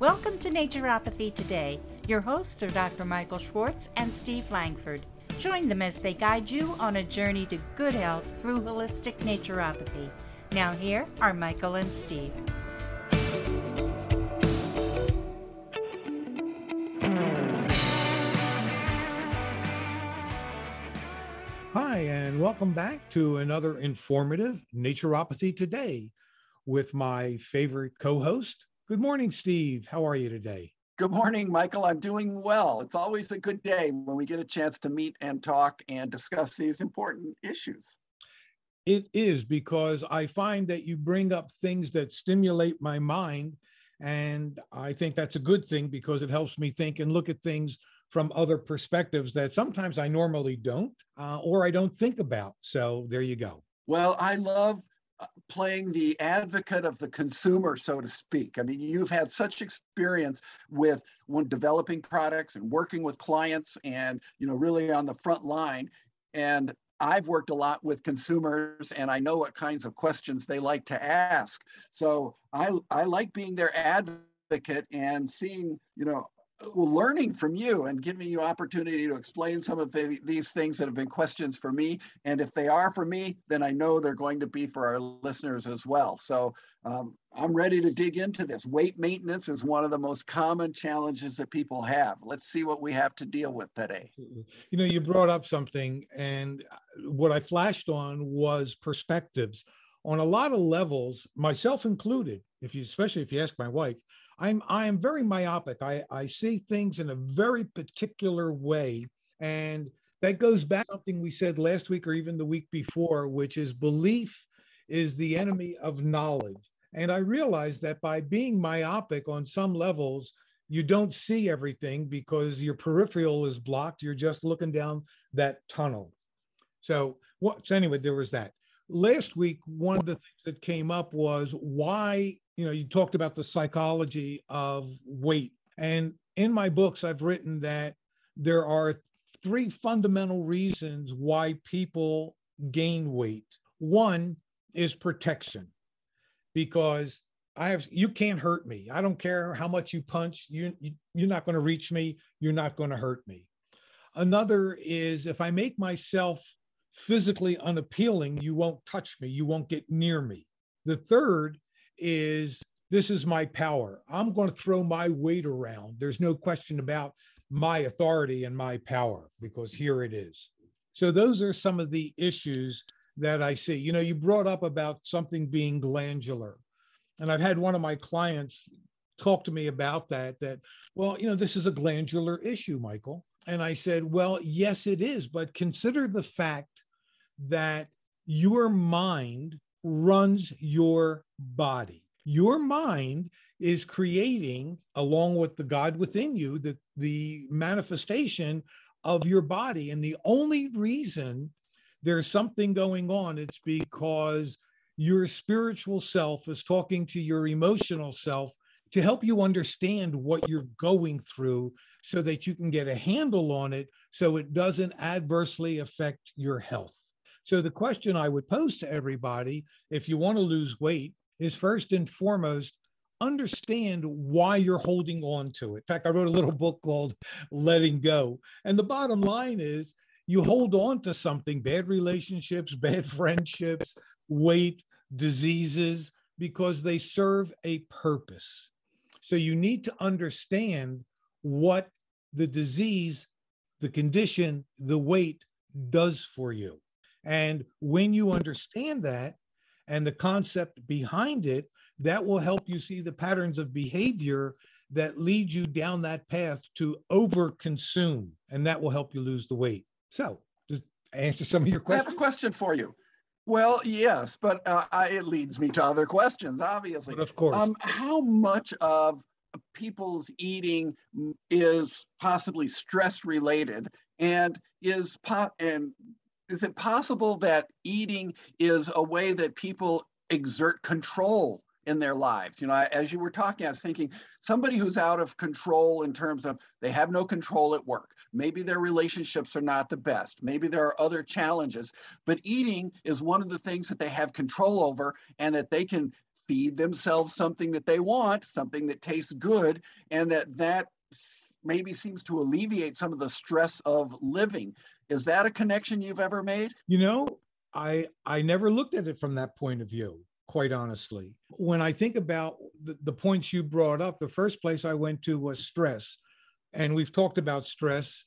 Welcome to Naturopathy Today. Your hosts are Dr. Michael Schwartz and Steve Langford. Join them as they guide you on a journey to good health through holistic naturopathy. Now, here are Michael and Steve. Hi, and welcome back to another informative Naturopathy Today with my favorite co host. Good morning, Steve. How are you today? Good morning, Michael. I'm doing well. It's always a good day when we get a chance to meet and talk and discuss these important issues. It is because I find that you bring up things that stimulate my mind. And I think that's a good thing because it helps me think and look at things from other perspectives that sometimes I normally don't uh, or I don't think about. So there you go. Well, I love playing the advocate of the consumer, so to speak. I mean, you've had such experience with when developing products and working with clients and, you know, really on the front line. And I've worked a lot with consumers and I know what kinds of questions they like to ask. So I, I like being their advocate and seeing, you know, learning from you and giving you opportunity to explain some of the, these things that have been questions for me. And if they are for me, then I know they're going to be for our listeners as well. So um, I'm ready to dig into this. Weight maintenance is one of the most common challenges that people have. Let's see what we have to deal with today. You know, you brought up something, and what I flashed on was perspectives on a lot of levels, myself included. If you, especially if you ask my wife, I'm I am very myopic. I, I see things in a very particular way. And that goes back something we said last week or even the week before, which is belief is the enemy of knowledge. And I realized that by being myopic on some levels, you don't see everything because your peripheral is blocked. You're just looking down that tunnel. So what so anyway, there was that. Last week, one of the things that came up was why you know, you talked about the psychology of weight. And in my books, I've written that there are three fundamental reasons why people gain weight. One is protection, because I have you can't hurt me. I don't care how much you punch. You, you you're not going to reach me. You're not going to hurt me. Another is if I make myself physically unappealing, you won't touch me. You won't get near me. The third is this is my power. I'm going to throw my weight around. There's no question about my authority and my power because here it is. So, those are some of the issues that I see. You know, you brought up about something being glandular. And I've had one of my clients talk to me about that, that, well, you know, this is a glandular issue, Michael. And I said, well, yes, it is. But consider the fact that your mind runs your body. Your mind is creating, along with the God within you, the, the manifestation of your body. And the only reason there's something going on, it's because your spiritual self is talking to your emotional self to help you understand what you're going through so that you can get a handle on it so it doesn't adversely affect your health. So, the question I would pose to everybody if you want to lose weight is first and foremost, understand why you're holding on to it. In fact, I wrote a little book called Letting Go. And the bottom line is you hold on to something bad relationships, bad friendships, weight, diseases, because they serve a purpose. So you need to understand what the disease, the condition, the weight does for you. And when you understand that and the concept behind it, that will help you see the patterns of behavior that lead you down that path to overconsume. And that will help you lose the weight. So, just answer some of your questions. I have a question for you. Well, yes, but uh, I, it leads me to other questions, obviously. But of course. Um, how much of people's eating is possibly stress related and is pot and is it possible that eating is a way that people exert control in their lives. You know, as you were talking, I was thinking somebody who's out of control in terms of they have no control at work. Maybe their relationships are not the best. Maybe there are other challenges, but eating is one of the things that they have control over and that they can feed themselves something that they want, something that tastes good, and that that maybe seems to alleviate some of the stress of living. Is that a connection you've ever made? You know, I I never looked at it from that point of view, quite honestly. When I think about the, the points you brought up, the first place I went to was stress. And we've talked about stress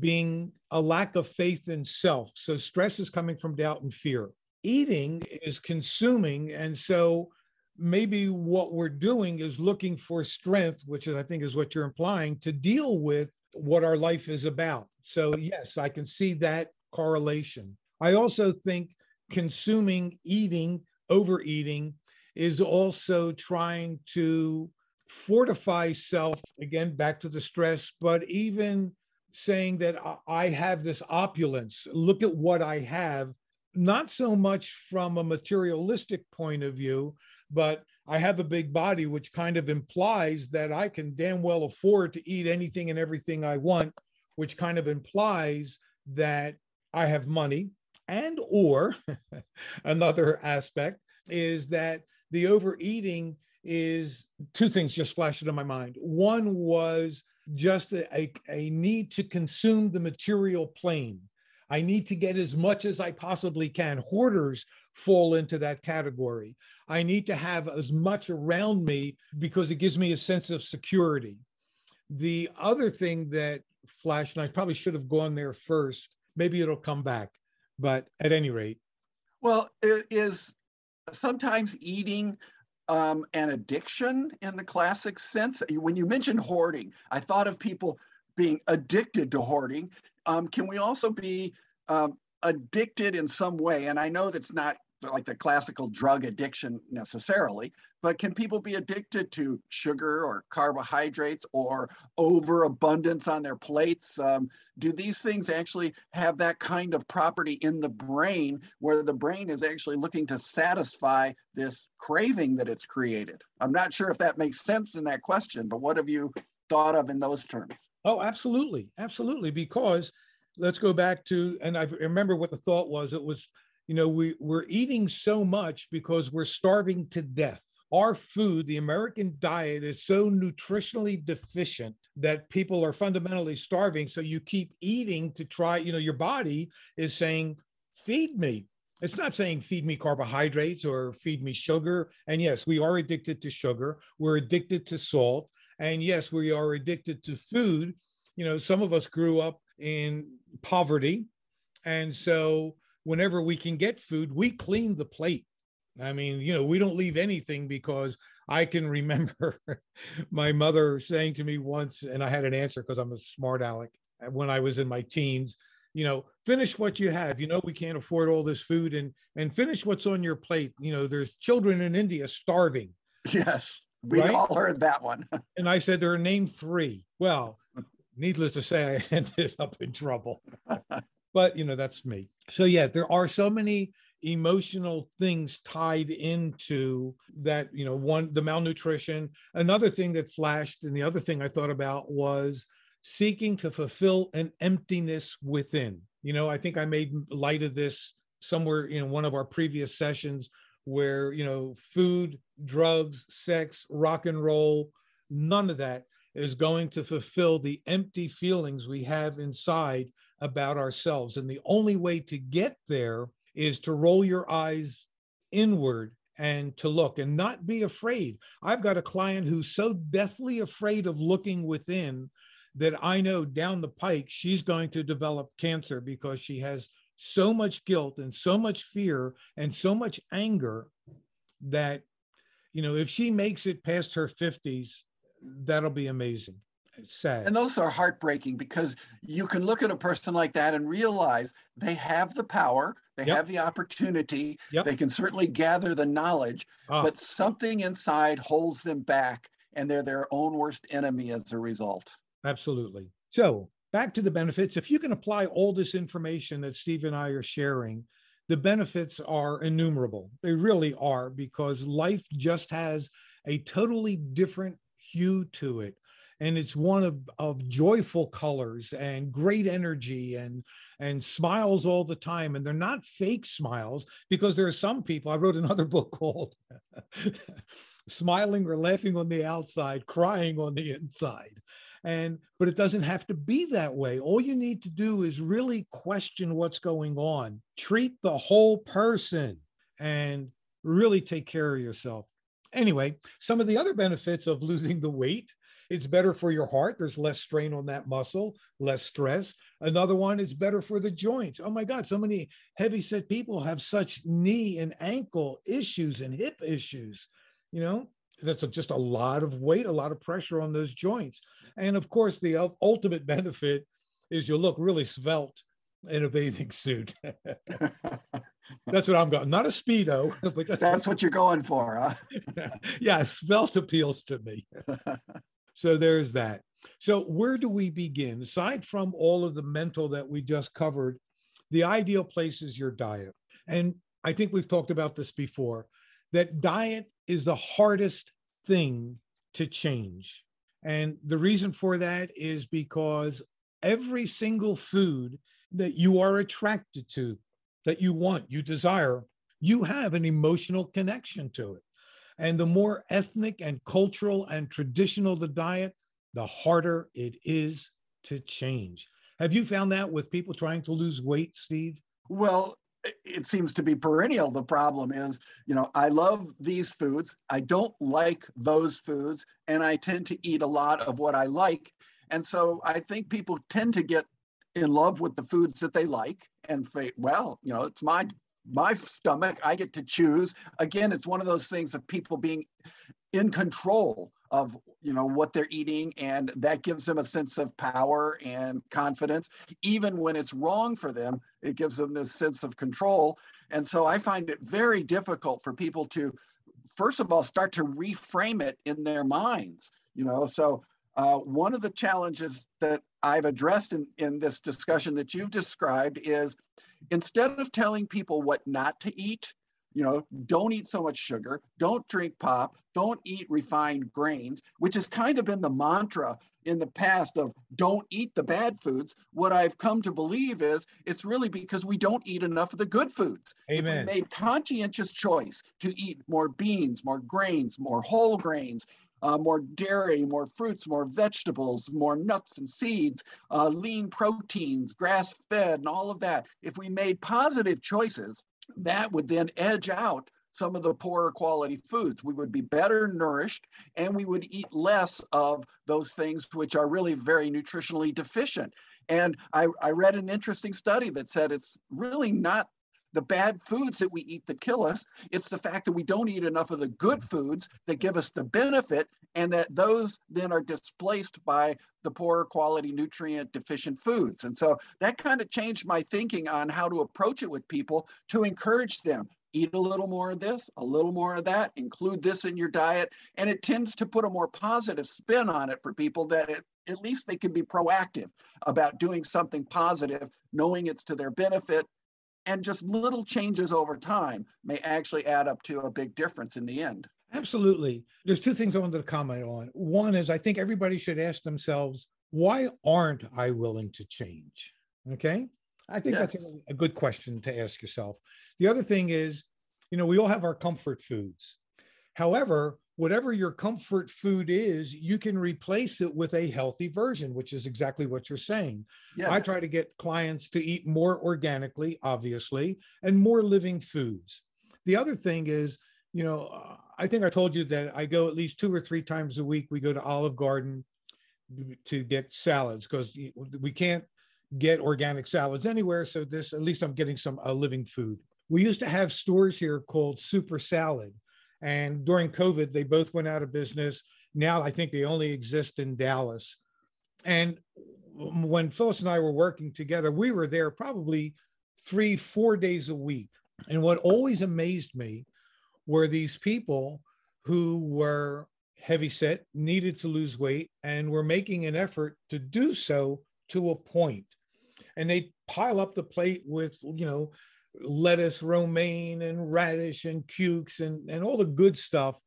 being a lack of faith in self. So stress is coming from doubt and fear. Eating is consuming. And so maybe what we're doing is looking for strength, which is, I think, is what you're implying, to deal with what our life is about. So, yes, I can see that correlation. I also think consuming, eating, overeating is also trying to fortify self again back to the stress but even saying that i have this opulence look at what i have not so much from a materialistic point of view but I have a big body, which kind of implies that I can damn well afford to eat anything and everything I want, which kind of implies that I have money. And or another aspect is that the overeating is two things just flashed into my mind. One was just a, a, a need to consume the material plane. I need to get as much as I possibly can. Hoarders fall into that category. I need to have as much around me because it gives me a sense of security. The other thing that flashed, and I probably should have gone there first, maybe it'll come back, but at any rate. Well, is sometimes eating um, an addiction in the classic sense? When you mentioned hoarding, I thought of people being addicted to hoarding. Um, can we also be um, addicted in some way? And I know that's not like the classical drug addiction necessarily, but can people be addicted to sugar or carbohydrates or overabundance on their plates? Um, do these things actually have that kind of property in the brain where the brain is actually looking to satisfy this craving that it's created? I'm not sure if that makes sense in that question, but what have you thought of in those terms? Oh, absolutely. Absolutely. Because let's go back to, and I remember what the thought was. It was you know, we, we're eating so much because we're starving to death. Our food, the American diet, is so nutritionally deficient that people are fundamentally starving. So you keep eating to try, you know, your body is saying, feed me. It's not saying feed me carbohydrates or feed me sugar. And yes, we are addicted to sugar. We're addicted to salt. And yes, we are addicted to food. You know, some of us grew up in poverty. And so whenever we can get food, we clean the plate. I mean, you know, we don't leave anything because I can remember my mother saying to me once, and I had an answer because I'm a smart aleck uh, when I was in my teens, you know, finish what you have. You know, we can't afford all this food and and finish what's on your plate. You know, there's children in India starving. Yes, we right? all heard that one. and I said there are named three. Well, needless to say, I ended up in trouble but you know that's me so yeah there are so many emotional things tied into that you know one the malnutrition another thing that flashed and the other thing i thought about was seeking to fulfill an emptiness within you know i think i made light of this somewhere in one of our previous sessions where you know food drugs sex rock and roll none of that is going to fulfill the empty feelings we have inside about ourselves. And the only way to get there is to roll your eyes inward and to look and not be afraid. I've got a client who's so deathly afraid of looking within that I know down the pike she's going to develop cancer because she has so much guilt and so much fear and so much anger that you know if she makes it past her 50s that'll be amazing sad. And those are heartbreaking because you can look at a person like that and realize they have the power, they yep. have the opportunity, yep. they can certainly gather the knowledge, oh. but something inside holds them back and they're their own worst enemy as a result. Absolutely. So, back to the benefits. If you can apply all this information that Steve and I are sharing, the benefits are innumerable. They really are because life just has a totally different hue to it and it's one of, of joyful colors and great energy and and smiles all the time. And they're not fake smiles because there are some people i wrote another book called smiling or laughing on the outside crying on the inside. And but it doesn't have to be that way. All you need to do is really question what's going on. Treat the whole person and really take care of yourself. Anyway some of the other benefits of losing the weight it's better for your heart. There's less strain on that muscle less stress. Another one it's better for the joints. Oh my god so many heavy set people have such knee and ankle issues and hip issues you know? That's a, just a lot of weight a lot of pressure on those joints. And of course the ultimate benefit is you'll look really svelte in a bathing suit. That's what i'm going not a speedo but that's, that's what you're going for huh? Yeah svelte appeals to me so there's that so where do we begin aside from all of the mental that we just covered the ideal place is your diet and i think we've talked about this before that diet is the hardest thing to change. And the reason for that is because every single food that you are attracted to, that you want, you desire, you have an emotional connection to it. And the more ethnic and cultural and traditional the diet, the harder it is to change. Have you found that with people trying to lose weight, Steve? Well, it seems to be perennial. The problem is, you know, I love these foods. I don't like those foods. And I tend to eat a lot of what I like. And so I think people tend to get in love with the foods that they like and say, well, you know, it's my my stomach. I get to choose. Again, it's one of those things of people being in control of you know what they're eating and that gives them a sense of power and confidence even when it's wrong for them it gives them this sense of control and so i find it very difficult for people to first of all start to reframe it in their minds you know so uh, one of the challenges that i've addressed in, in this discussion that you've described is instead of telling people what not to eat you know, don't eat so much sugar, don't drink pop, don't eat refined grains, which has kind of been the mantra in the past of don't eat the bad foods. What I've come to believe is it's really because we don't eat enough of the good foods. Amen. If we made conscientious choice to eat more beans, more grains, more whole grains, uh, more dairy, more fruits, more vegetables, more nuts and seeds, uh, lean proteins, grass fed, and all of that. If we made positive choices, that would then edge out some of the poorer quality foods. We would be better nourished and we would eat less of those things which are really very nutritionally deficient. And I, I read an interesting study that said it's really not the bad foods that we eat that kill us. It's the fact that we don't eat enough of the good foods that give us the benefit, and that those then are displaced by the poorer quality nutrient deficient foods. And so that kind of changed my thinking on how to approach it with people to encourage them. Eat a little more of this, a little more of that, include this in your diet. And it tends to put a more positive spin on it for people that it, at least they can be proactive about doing something positive, knowing it's to their benefit. And just little changes over time may actually add up to a big difference in the end. Absolutely. There's two things I wanted to comment on. One is I think everybody should ask themselves, why aren't I willing to change? Okay. I think yes. that's a, good question to ask yourself. The other thing is, you know, we all have our comfort foods. However, whatever your comfort food is, you can replace it with a healthy version, which is exactly what you're saying. Yes. I try to get clients to eat more organically, obviously, and more living foods. The other thing is, you know, I think I told you that I go at least two or three times a week. We go to Olive Garden to get salads because we can't get organic salads anywhere. So this, at least I'm getting some a living food. We used to have stores here called Souper Salad. And during COVID, they both went out of business. Now I think they only exist in Dallas. And when Phyllis and I were working together, we were there probably three, four days a week. And what always amazed me were these people who were heavy set, needed to lose weight, and were making an effort to do so to a point. And they pile up the plate with, you know, lettuce, romaine, and radish, and cukes, and, and all the good stuff.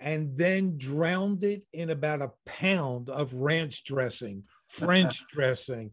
and then drowned it in about a pound of ranch dressing, French dressing.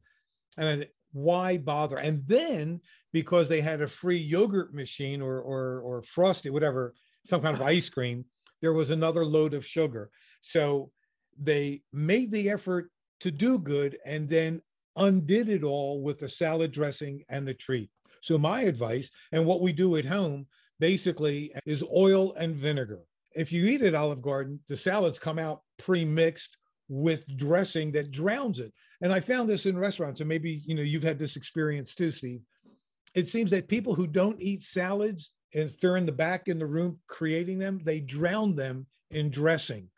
And I why bother? And then because they had a free yogurt machine or or or frosty, whatever, some kind of ice cream, there was another load of sugar. So they made the effort to do good and then undid it all with the salad dressing and the treat. So my advice and what we do at home basically is oil and vinegar. If you eat at Olive Garden, the salads come out pre-mixed with dressing that drowns it. And I found this in restaurants, and maybe you know you've had this experience too, Steve. It seems that people who don't eat salads and if they're in the back in the room creating them, they drown them in dressing.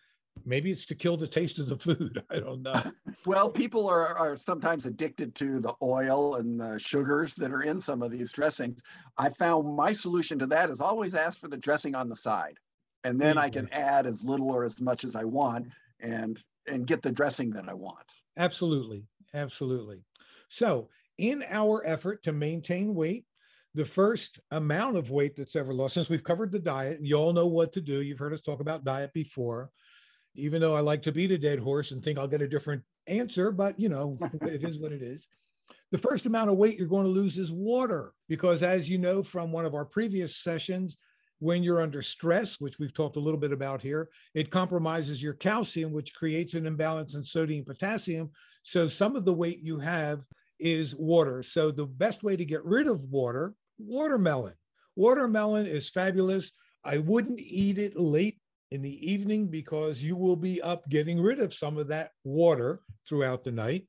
Maybe it's to kill the taste of the food. I don't know. well, people are, are sometimes addicted to the oil and the sugars that are in some of these dressings. I found my solution to that is always ask for the dressing on the side. And then I can mm-hmm. add as little or as much as I want and and get the dressing that I want. Absolutely. Absolutely. So, in our effort to maintain weight, the first amount of weight that's ever lost, since we've covered the diet, you all know what to do. You've heard us talk about diet before, even though I like to beat a dead horse and think I'll get a different answer, but you know, it is what it is. The first amount of weight you're going to lose is water, because as you know from one of our previous sessions, when you're under stress, which we've talked a little bit about here, it compromises your calcium, which creates an imbalance in sodium potassium. So some of the weight you have is water. So the best way to get rid of water watermelon. Watermelon is fabulous. I wouldn't eat it late in the evening because you will be up getting rid of some of that water throughout the night.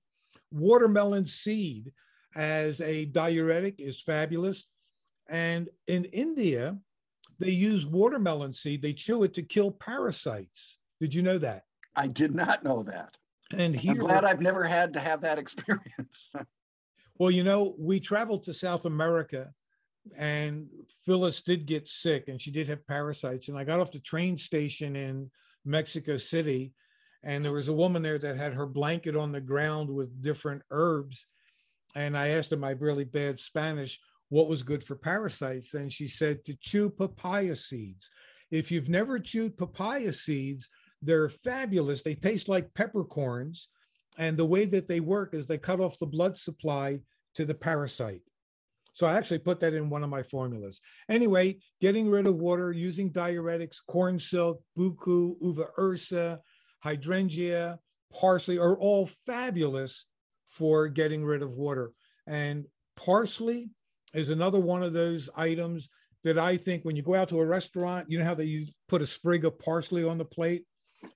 Watermelon seed as a diuretic is fabulous. And in India, they use watermelon seed, they chew it to kill parasites. Did you know that? I did not know that. And here, I'm glad I've never had to have that experience. well, you know, we traveled to South America and Phyllis did get sick and she did have parasites. And I got off the train station in Mexico City, and there was a woman there that had her blanket on the ground with different herbs. And I asked her my really bad Spanish what was good for parasites. And she said to chew papaya seeds. If you've never chewed papaya seeds, they're fabulous. They taste like peppercorns. And the way that they work is they cut off the blood supply to the parasite. So I actually put that in one of my formulas. Anyway, getting rid of water using diuretics, corn silk, buchu, uva ursi, hydrangea, parsley are all fabulous for getting rid of water. And parsley is another one of those items that I think when you go out to a restaurant, you know how they put a sprig of parsley on the plate?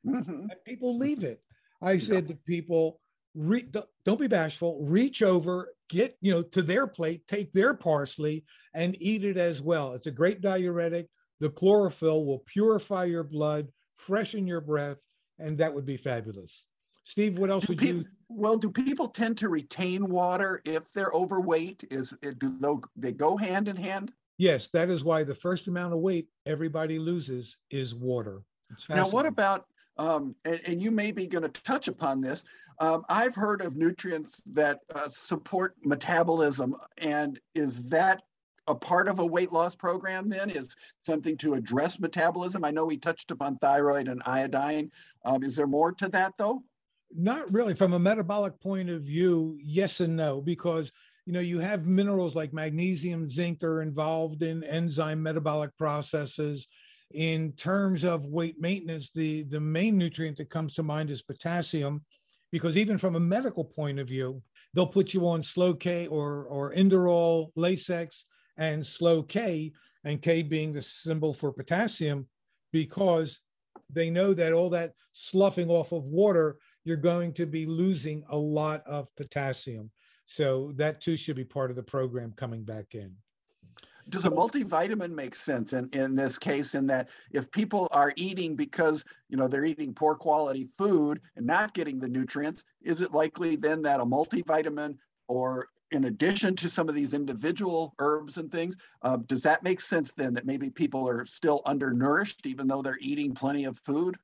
Mm-hmm. people leave it. I said to people, re- don't be bashful, reach over, get, you know, to their plate, take their parsley and eat it as well. It's a great diuretic. The chlorophyll will purify your blood, freshen your breath, and that would be fabulous. Steve, what else do would you? Well, do people tend to retain water if they're overweight? Is it do they go hand in hand? Yes, that is why the first amount of weight everybody loses is water. Now, what about um, and, and, you may be going to touch upon this. Um, I've heard of nutrients that uh, support metabolism, and is that a part of a weight loss program then? Is something to address metabolism? I know we touched upon thyroid and iodine. Um, is there more to that though? Not really. From a metabolic point of view, yes and no, because you know you have minerals like magnesium, zinc that are involved in enzyme metabolic processes in terms of weight maintenance, the, the main nutrient that comes to mind is potassium, because even from a medical point of view, they'll put you on slow K or, or Inderal, Lasix, and slow K, and K being the symbol for potassium, because they know that all that sloughing off of water, you're going to be losing a lot of potassium. So that too should be part of the program coming back in does a multivitamin make sense in, in this case in that if people are eating because you know they're eating poor quality food and not getting the nutrients is it likely then that a multivitamin or in addition to some of these individual herbs and things uh, does that make sense then that maybe people are still undernourished even though they're eating plenty of food?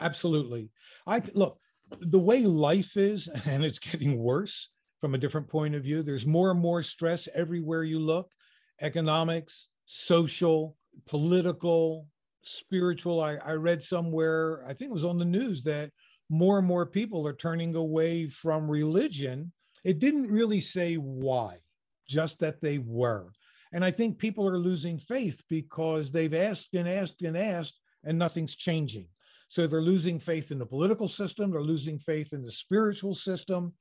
Absolutely. I look the way life is and it's getting worse from a different point of view there's more and more stress everywhere you look economics, social, political, spiritual. I, I read somewhere, I think it was on the news, that more and more people are turning away from religion. It didn't really say why, just that they were. And I think people are losing faith because they've asked and asked and asked, and nothing's changing. So they're losing faith in the political system, they're losing faith in the spiritual system,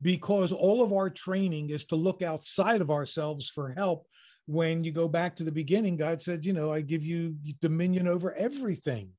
because all of our training is to look outside of ourselves for help. When you go back to the beginning, God said, You know, I give you dominion over everything.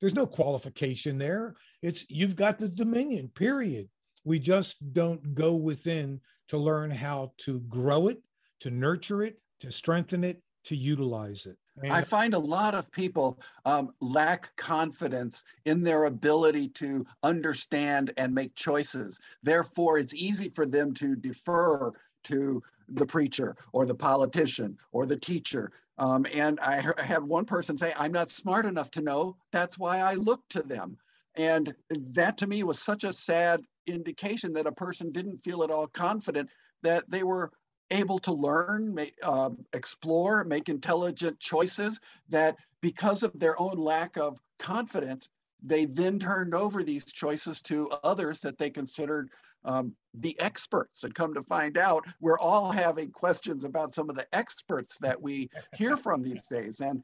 There's no qualification there. It's you've got the dominion, period. We just don't go within to learn how to grow it, to nurture it, to strengthen it, to utilize it. And I find a lot of people um, lack confidence in their ability to understand and make choices. Therefore, it's easy for them to defer to the preacher or the politician or the teacher. Um, and I, I had one person say, I'm not smart enough to know. That's why I look to them. And that to me was such a sad indication that a person didn't feel at all confident that they were able to learn, make, uh, explore, make intelligent choices that because of their own lack of confidence, they then turned over these choices to others that they considered um, the experts. And come to find out, we're all having questions about some of the experts that we hear from these days. And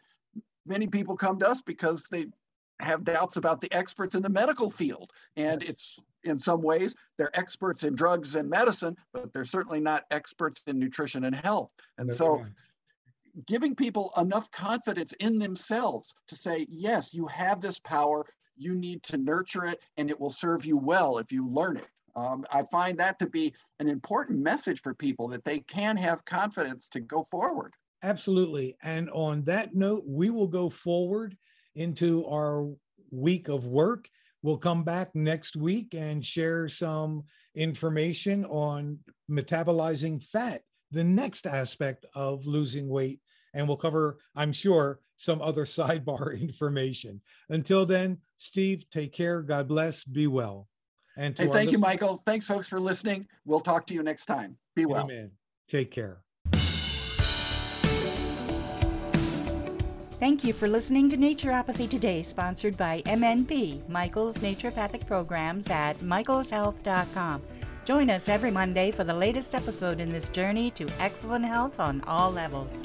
many people come to us because they have doubts about the experts in the medical field. And it's in some ways, they're experts in drugs and medicine, but they're certainly not experts in nutrition and health. And so giving people enough confidence in themselves to say, yes, you have this power, you need to nurture it, and it will serve you well if you learn it. Um, I find that to be an important message for people that they can have confidence to go forward. Absolutely. And on that note, we will go forward into our week of work. We'll come back next week and share some information on metabolizing fat, the next aspect of losing weight. And we'll cover, I'm sure, some other sidebar information. Until then, Steve, take care. God bless. Be well. And hey, thank you, Michael. Thanks, folks, for listening. We'll talk to you next time. Be well. Amen. Take care. Thank you for listening to Naturopathy Today, sponsored by MNP, Michael's Naturopathic Programs at michaelshealth.com. Join us every Monday for the latest episode in this journey to excellent health on all levels.